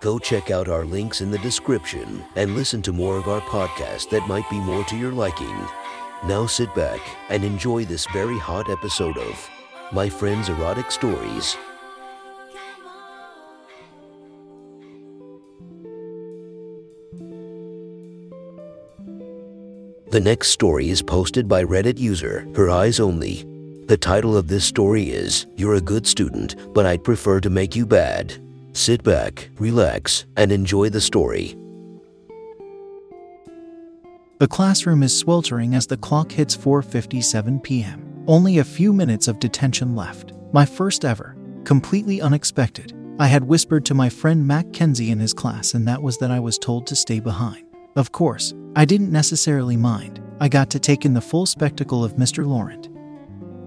Go check out our links in the description and listen to more of our podcast that might be more to your liking. Now sit back and enjoy this very hot episode of My Friend's Erotic Stories. The next story is posted by Reddit user Her Eyes Only. The title of this story is You're a Good Student, but I'd prefer to make you bad. Sit back, relax, and enjoy the story. The classroom is sweltering as the clock hits 4:57 p.m. Only a few minutes of detention left. My first ever, completely unexpected. I had whispered to my friend Mackenzie in his class and that was that I was told to stay behind. Of course, I didn't necessarily mind. I got to take in the full spectacle of Mr. Laurent.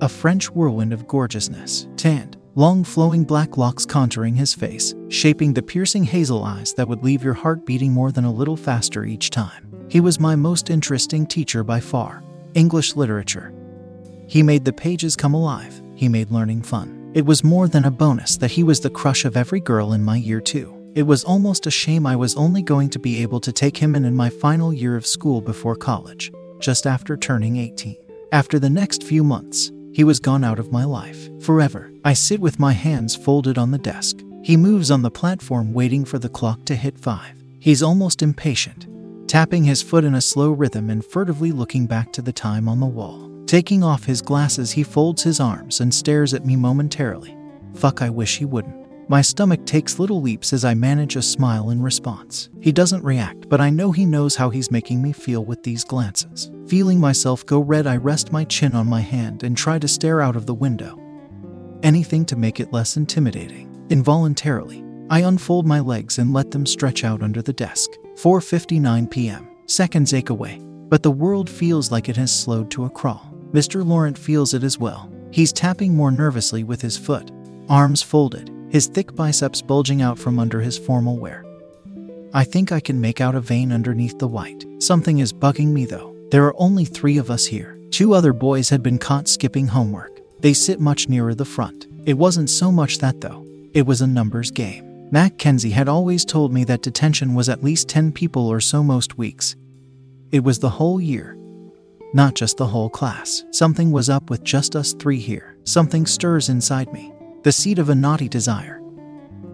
A French whirlwind of gorgeousness, tanned, long flowing black locks contouring his face, shaping the piercing hazel eyes that would leave your heart beating more than a little faster each time. He was my most interesting teacher by far English literature. He made the pages come alive, he made learning fun. It was more than a bonus that he was the crush of every girl in my year, too. It was almost a shame I was only going to be able to take him in in my final year of school before college, just after turning 18. After the next few months, he was gone out of my life, forever. I sit with my hands folded on the desk. He moves on the platform waiting for the clock to hit five. He's almost impatient, tapping his foot in a slow rhythm and furtively looking back to the time on the wall. Taking off his glasses, he folds his arms and stares at me momentarily. Fuck, I wish he wouldn't. My stomach takes little leaps as I manage a smile in response. He doesn't react, but I know he knows how he's making me feel with these glances. Feeling myself go red, I rest my chin on my hand and try to stare out of the window. Anything to make it less intimidating. Involuntarily, I unfold my legs and let them stretch out under the desk. 4:59 p.m. Seconds ache away, but the world feels like it has slowed to a crawl. Mr. Laurent feels it as well. He's tapping more nervously with his foot, arms folded, his thick biceps bulging out from under his formal wear. I think I can make out a vein underneath the white. Something is bugging me though. There are only three of us here. Two other boys had been caught skipping homework. They sit much nearer the front. It wasn't so much that though, it was a numbers game. Mackenzie had always told me that detention was at least 10 people or so most weeks. It was the whole year, not just the whole class. Something was up with just us three here. Something stirs inside me the seed of a naughty desire.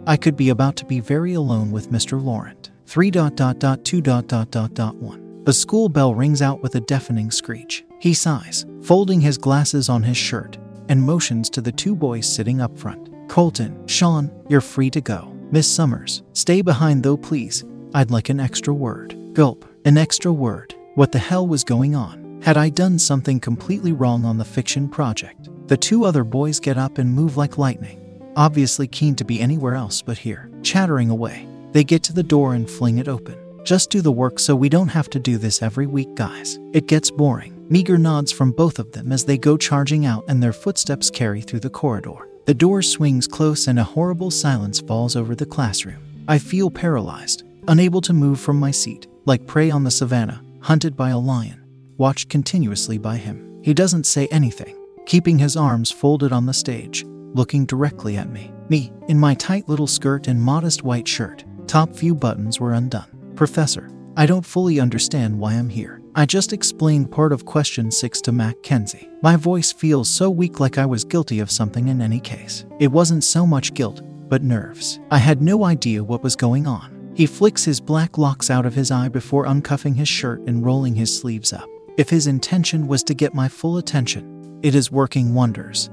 I could be about to be very alone with Mr. Laurent. 3 dot dot dot 2 dot dot dot dot 1. The school bell rings out with a deafening screech. He sighs, folding his glasses on his shirt, and motions to the two boys sitting up front. Colton, Sean, you're free to go. Miss Summers, stay behind though, please. I'd like an extra word. Gulp, an extra word. What the hell was going on? Had I done something completely wrong on the fiction project? The two other boys get up and move like lightning, obviously keen to be anywhere else but here, chattering away. They get to the door and fling it open. Just do the work so we don't have to do this every week, guys. It gets boring. Meager nods from both of them as they go charging out and their footsteps carry through the corridor. The door swings close and a horrible silence falls over the classroom. I feel paralyzed, unable to move from my seat, like prey on the savannah, hunted by a lion, watched continuously by him. He doesn't say anything, keeping his arms folded on the stage, looking directly at me. Me, in my tight little skirt and modest white shirt, top few buttons were undone. Professor, I don't fully understand why I'm here. I just explained part of question 6 to Mackenzie. My voice feels so weak like I was guilty of something in any case. It wasn't so much guilt, but nerves. I had no idea what was going on. He flicks his black locks out of his eye before uncuffing his shirt and rolling his sleeves up. If his intention was to get my full attention, it is working wonders.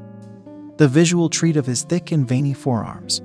The visual treat of his thick and veiny forearms.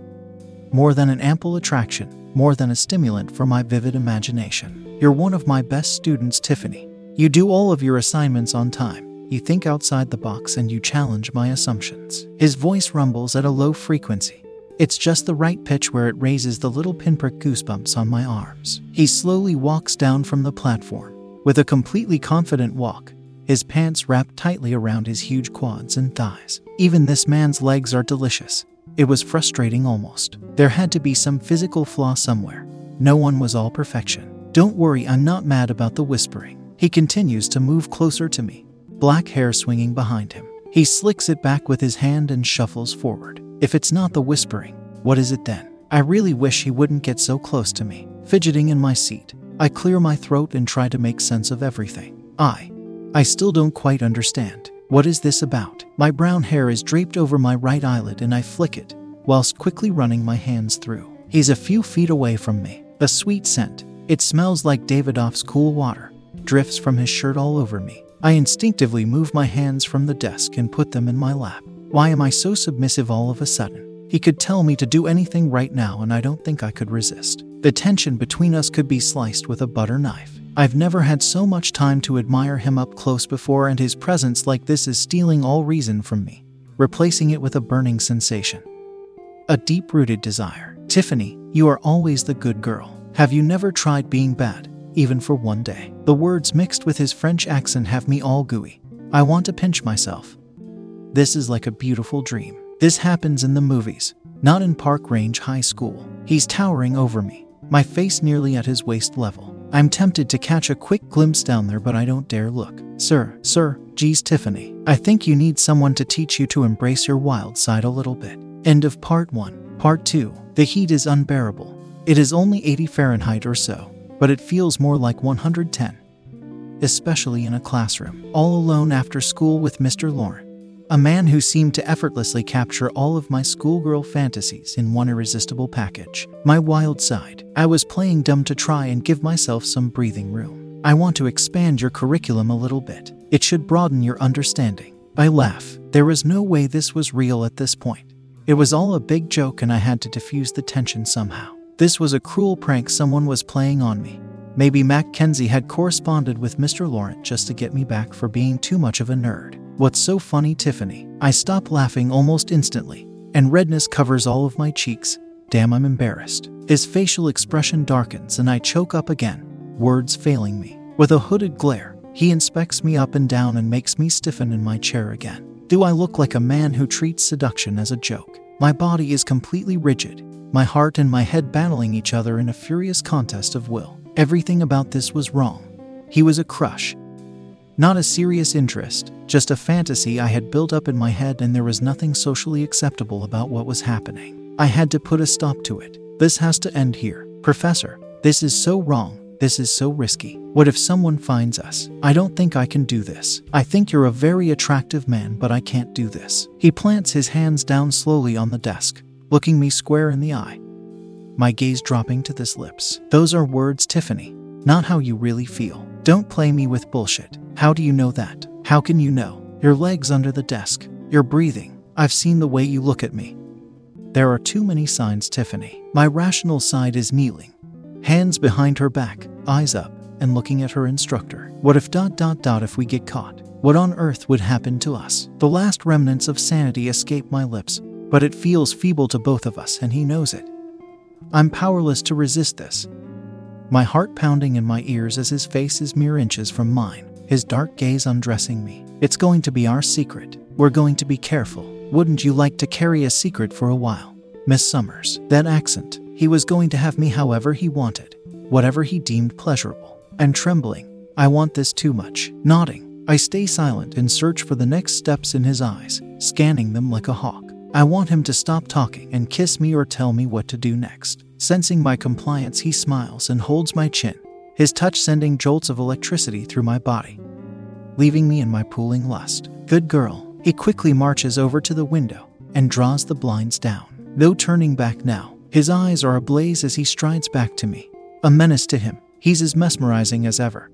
More than an ample attraction, more than a stimulant for my vivid imagination. You're one of my best students, Tiffany. You do all of your assignments on time. You think outside the box and you challenge my assumptions. His voice rumbles at a low frequency. It's just the right pitch where it raises the little pinprick goosebumps on my arms. He slowly walks down from the platform. With a completely confident walk, his pants wrapped tightly around his huge quads and thighs. Even this man's legs are delicious. It was frustrating almost. There had to be some physical flaw somewhere. No one was all perfection. Don't worry, I'm not mad about the whispering. He continues to move closer to me, black hair swinging behind him. He slicks it back with his hand and shuffles forward. If it's not the whispering, what is it then? I really wish he wouldn't get so close to me. Fidgeting in my seat, I clear my throat and try to make sense of everything. I. I still don't quite understand. What is this about? My brown hair is draped over my right eyelid and I flick it, whilst quickly running my hands through. He's a few feet away from me. A sweet scent. It smells like Davidoff's cool water. Drifts from his shirt all over me. I instinctively move my hands from the desk and put them in my lap. Why am I so submissive all of a sudden? He could tell me to do anything right now, and I don't think I could resist. The tension between us could be sliced with a butter knife. I've never had so much time to admire him up close before, and his presence like this is stealing all reason from me, replacing it with a burning sensation. A deep rooted desire. Tiffany, you are always the good girl. Have you never tried being bad? even for one day. The words mixed with his French accent have me all gooey. I want to pinch myself. This is like a beautiful dream. This happens in the movies, not in Park Range High School. He's towering over me, my face nearly at his waist level. I'm tempted to catch a quick glimpse down there, but I don't dare look. Sir, sir, geez, Tiffany, I think you need someone to teach you to embrace your wild side a little bit. End of part 1. Part 2. The heat is unbearable. It is only 80 Fahrenheit or so but it feels more like 110, especially in a classroom, all alone after school with Mr. Laurent, a man who seemed to effortlessly capture all of my schoolgirl fantasies in one irresistible package. My wild side. I was playing dumb to try and give myself some breathing room. I want to expand your curriculum a little bit. It should broaden your understanding. I laugh. There was no way this was real at this point. It was all a big joke, and I had to diffuse the tension somehow. This was a cruel prank someone was playing on me. Maybe Mackenzie had corresponded with Mr. Laurent just to get me back for being too much of a nerd. What's so funny, Tiffany? I stop laughing almost instantly, and redness covers all of my cheeks. Damn, I'm embarrassed. His facial expression darkens and I choke up again, words failing me. With a hooded glare, he inspects me up and down and makes me stiffen in my chair again. Do I look like a man who treats seduction as a joke? My body is completely rigid, my heart and my head battling each other in a furious contest of will. Everything about this was wrong. He was a crush. Not a serious interest, just a fantasy I had built up in my head, and there was nothing socially acceptable about what was happening. I had to put a stop to it. This has to end here. Professor, this is so wrong. This is so risky. What if someone finds us? I don't think I can do this. I think you're a very attractive man, but I can't do this. He plants his hands down slowly on the desk looking me square in the eye, my gaze dropping to his lips. Those are words, Tiffany, not how you really feel. Don't play me with bullshit. How do you know that? How can you know? Your legs under the desk, your breathing. I've seen the way you look at me. There are too many signs, Tiffany. My rational side is kneeling, hands behind her back, eyes up, and looking at her instructor. What if dot dot dot if we get caught? What on earth would happen to us? The last remnants of sanity escape my lips, but it feels feeble to both of us, and he knows it. I'm powerless to resist this. My heart pounding in my ears as his face is mere inches from mine, his dark gaze undressing me. It's going to be our secret. We're going to be careful. Wouldn't you like to carry a secret for a while? Miss Summers, that accent. He was going to have me however he wanted, whatever he deemed pleasurable. And trembling, I want this too much. Nodding, I stay silent and search for the next steps in his eyes, scanning them like a hawk. I want him to stop talking and kiss me or tell me what to do next. Sensing my compliance, he smiles and holds my chin, his touch sending jolts of electricity through my body, leaving me in my pooling lust. Good girl. He quickly marches over to the window and draws the blinds down. Though turning back now, his eyes are ablaze as he strides back to me. A menace to him, he's as mesmerizing as ever.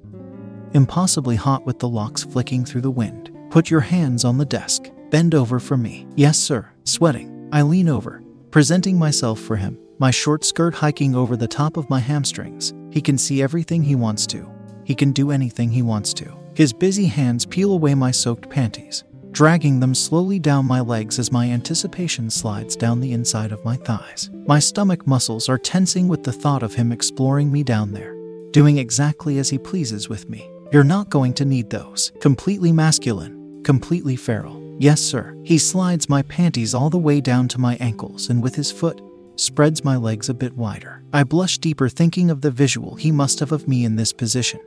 Impossibly hot with the locks flicking through the wind. Put your hands on the desk. Bend over for me. Yes, sir. Sweating, I lean over, presenting myself for him, my short skirt hiking over the top of my hamstrings. He can see everything he wants to. He can do anything he wants to. His busy hands peel away my soaked panties, dragging them slowly down my legs as my anticipation slides down the inside of my thighs. My stomach muscles are tensing with the thought of him exploring me down there, doing exactly as he pleases with me. You're not going to need those. Completely masculine, completely feral. Yes, sir. He slides my panties all the way down to my ankles and with his foot, spreads my legs a bit wider. I blush deeper thinking of the visual he must have of me in this position,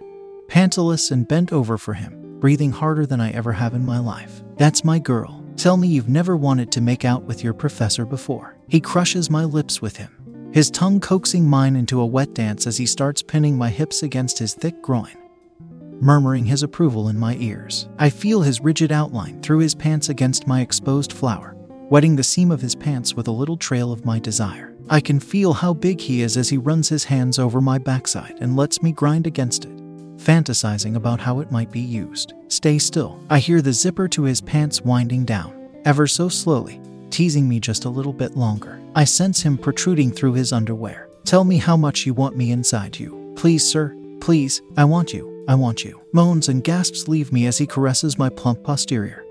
pantless and bent over for him, breathing harder than I ever have in my life. That's my girl. Tell me you've never wanted to make out with your professor before. He crushes my lips with him, his tongue coaxing mine into a wet dance as he starts pinning my hips against his thick groin murmuring his approval in my ears. I feel his rigid outline through his pants against my exposed flower, wetting the seam of his pants with a little trail of my desire. I can feel how big he is as he runs his hands over my backside and lets me grind against it, fantasizing about how it might be used. Stay still. I hear the zipper to his pants winding down, ever so slowly, teasing me just a little bit longer. I sense him protruding through his underwear. Tell me how much you want me inside you. Please, sir, please, I want you. I want you. Moans and gasps leave me as he caresses my plump posterior,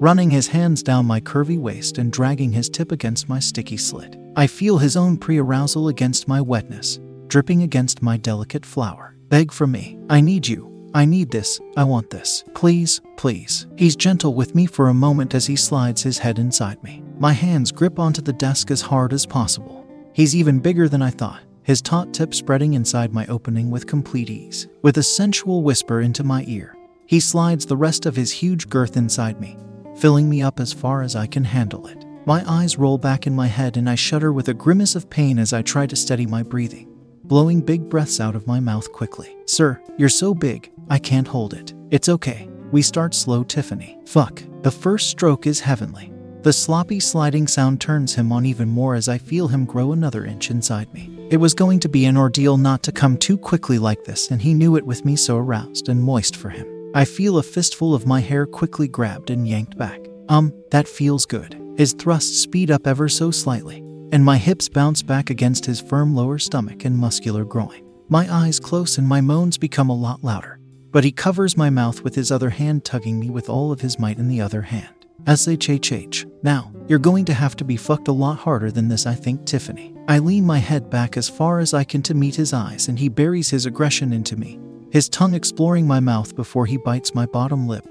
running his hands down my curvy waist and dragging his tip against my sticky slit. I feel his own pre arousal against my wetness, dripping against my delicate flower. Beg from me. I need you. I need this. I want this. Please, please. He's gentle with me for a moment as he slides his head inside me. My hands grip onto the desk as hard as possible. He's even bigger than I thought his taut tip spreading inside my opening with complete ease. With a sensual whisper into my ear, he slides the rest of his huge girth inside me, filling me up as far as I can handle it. My eyes roll back in my head and I shudder with a grimace of pain as I try to steady my breathing, blowing big breaths out of my mouth quickly. Sir, you're so big, I can't hold it. It's okay. We start slow, Tiffany. Fuck. The first stroke is heavenly. The sloppy sliding sound turns him on even more as I feel him grow another inch inside me. It was going to be an ordeal not to come too quickly like this, and he knew it with me so aroused and moist for him. I feel a fistful of my hair quickly grabbed and yanked back. Um, that feels good. His thrusts speed up ever so slightly, and my hips bounce back against his firm lower stomach and muscular groin. My eyes close and my moans become a lot louder, but he covers my mouth with his other hand, tugging me with all of his might in the other hand. SHHH. Now, you're going to have to be fucked a lot harder than this, I think, Tiffany. I lean my head back as far as I can to meet his eyes, and he buries his aggression into me, his tongue exploring my mouth before he bites my bottom lip,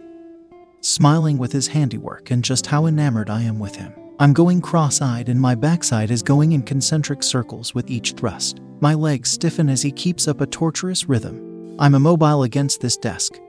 smiling with his handiwork and just how enamored I am with him. I'm going cross eyed, and my backside is going in concentric circles with each thrust. My legs stiffen as he keeps up a torturous rhythm. I'm immobile against this desk,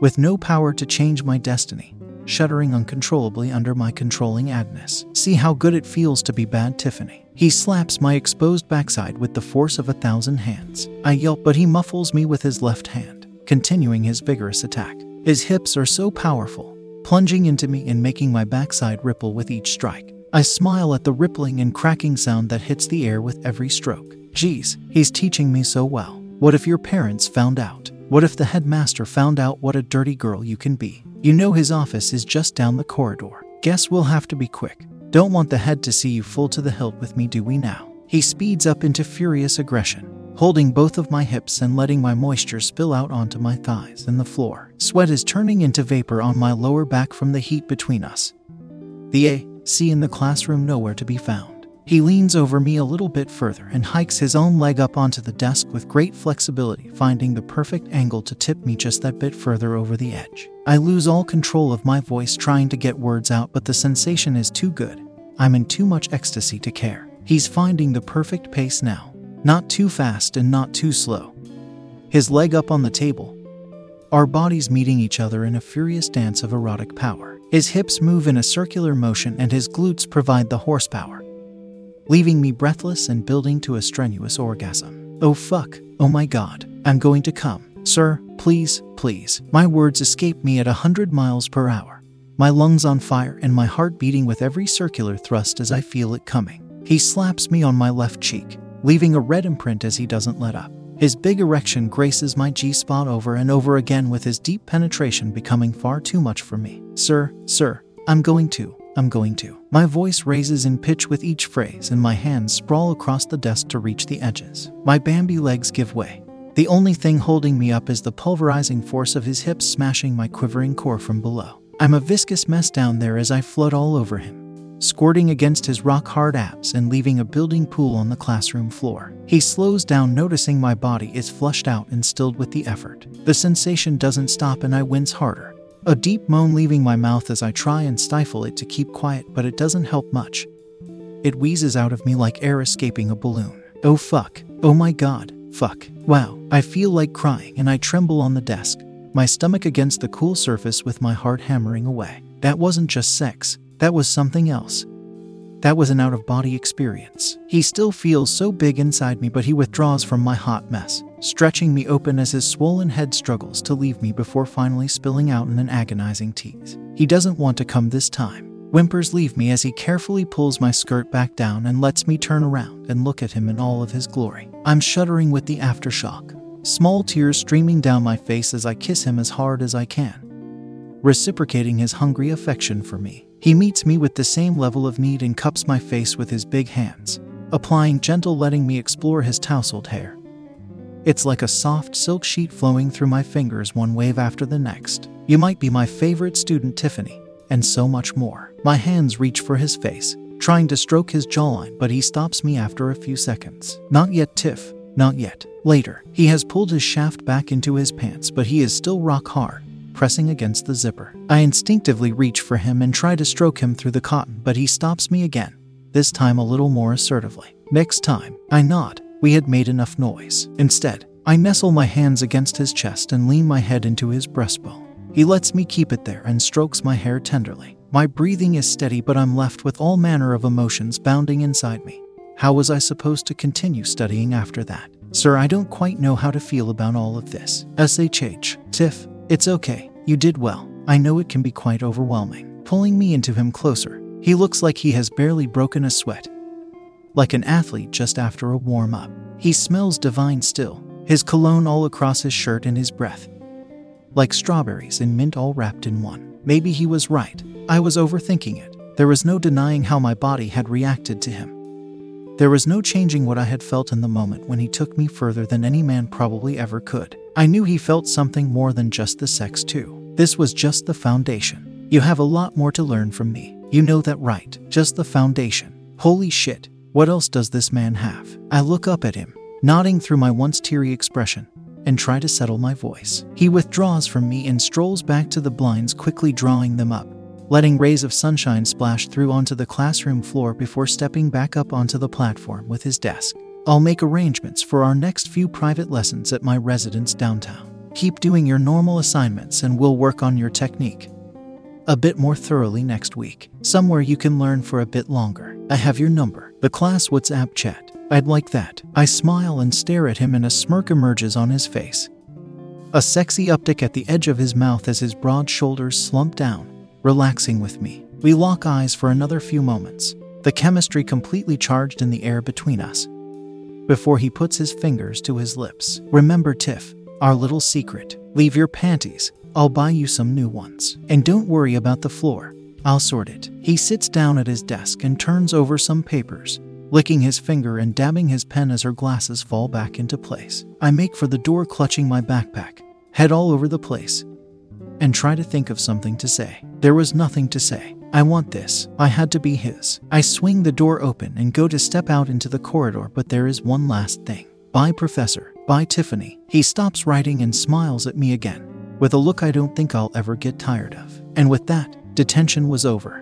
with no power to change my destiny shuddering uncontrollably under my controlling adness. See how good it feels to be bad, Tiffany. He slaps my exposed backside with the force of a thousand hands. I yelp, but he muffles me with his left hand, continuing his vigorous attack. His hips are so powerful, plunging into me and making my backside ripple with each strike. I smile at the rippling and cracking sound that hits the air with every stroke. Geez, he's teaching me so well. What if your parents found out? What if the headmaster found out what a dirty girl you can be? You know his office is just down the corridor. Guess we'll have to be quick. Don't want the head to see you full to the hilt with me, do we now? He speeds up into furious aggression, holding both of my hips and letting my moisture spill out onto my thighs and the floor. Sweat is turning into vapor on my lower back from the heat between us. The A, C in the classroom nowhere to be found. He leans over me a little bit further and hikes his own leg up onto the desk with great flexibility, finding the perfect angle to tip me just that bit further over the edge. I lose all control of my voice trying to get words out, but the sensation is too good. I'm in too much ecstasy to care. He's finding the perfect pace now, not too fast and not too slow. His leg up on the table, our bodies meeting each other in a furious dance of erotic power. His hips move in a circular motion and his glutes provide the horsepower leaving me breathless and building to a strenuous orgasm. Oh fuck, oh my god, I'm going to come. Sir, please, please. My words escape me at a hundred miles per hour, my lungs on fire and my heart beating with every circular thrust as I feel it coming. He slaps me on my left cheek, leaving a red imprint as he doesn't let up. His big erection graces my G spot over and over again, with his deep penetration becoming far too much for me. Sir, sir, I'm going to. I'm going to. My voice raises in pitch with each phrase, and my hands sprawl across the desk to reach the edges. My Bambi legs give way. The only thing holding me up is the pulverizing force of his hips smashing my quivering core from below. I'm a viscous mess down there as I flood all over him, squirting against his rock hard abs and leaving a building pool on the classroom floor. He slows down, noticing my body is flushed out and stilled with the effort. The sensation doesn't stop and I wince harder. A deep moan leaving my mouth as I try and stifle it to keep quiet, but it doesn't help much. It wheezes out of me like air escaping a balloon. Oh fuck. Oh my god. Fuck. Wow. I feel like crying and I tremble on the desk, my stomach against the cool surface with my heart hammering away. That wasn't just sex, that was something else. That was an out of body experience. He still feels so big inside me, but he withdraws from my hot mess, stretching me open as his swollen head struggles to leave me before finally spilling out in an agonizing tease. He doesn't want to come this time. Whimpers leave me as he carefully pulls my skirt back down and lets me turn around and look at him in all of his glory. I'm shuddering with the aftershock, small tears streaming down my face as I kiss him as hard as I can, reciprocating his hungry affection for me. He meets me with the same level of need and cups my face with his big hands, applying gentle, letting me explore his tousled hair. It's like a soft silk sheet flowing through my fingers, one wave after the next. You might be my favorite student, Tiffany, and so much more. My hands reach for his face, trying to stroke his jawline, but he stops me after a few seconds. Not yet, Tiff, not yet. Later, he has pulled his shaft back into his pants, but he is still rock hard pressing against the zipper. I instinctively reach for him and try to stroke him through the cotton, but he stops me again, this time a little more assertively. Next time, I nod. We had made enough noise. Instead, I nestle my hands against his chest and lean my head into his breastbone. He lets me keep it there and strokes my hair tenderly. My breathing is steady, but I'm left with all manner of emotions bounding inside me. How was I supposed to continue studying after that? Sir, I don't quite know how to feel about all of this. SHH. Tiff, it's okay. You did well. I know it can be quite overwhelming. Pulling me into him closer, he looks like he has barely broken a sweat. Like an athlete just after a warm up. He smells divine still, his cologne all across his shirt and his breath. Like strawberries and mint all wrapped in one. Maybe he was right. I was overthinking it. There was no denying how my body had reacted to him. There was no changing what I had felt in the moment when he took me further than any man probably ever could. I knew he felt something more than just the sex, too. This was just the foundation. You have a lot more to learn from me. You know that, right? Just the foundation. Holy shit, what else does this man have? I look up at him, nodding through my once teary expression, and try to settle my voice. He withdraws from me and strolls back to the blinds, quickly drawing them up letting rays of sunshine splash through onto the classroom floor before stepping back up onto the platform with his desk. I'll make arrangements for our next few private lessons at my residence downtown. Keep doing your normal assignments and we'll work on your technique a bit more thoroughly next week, somewhere you can learn for a bit longer. I have your number, the class WhatsApp chat. I'd like that. I smile and stare at him, and a smirk emerges on his face. A sexy uptick at the edge of his mouth as his broad shoulders slump down, relaxing with me. We lock eyes for another few moments, the chemistry completely charged in the air between us. Before he puts his fingers to his lips, remember, Tiff, our little secret. Leave your panties. I'll buy you some new ones. And don't worry about the floor. I'll sort it. He sits down at his desk and turns over some papers, licking his finger and dabbing his pen as her glasses fall back into place. I make for the door, clutching my backpack, head all over the place, and try to think of something to say. There was nothing to say. I want this. I had to be his. I swing the door open and go to step out into the corridor, but there is one last thing. Bye, Professor. Bye, Tiffany. He stops writing and smiles at me again, with a look I don't think I'll ever get tired of. And with that, detention was over.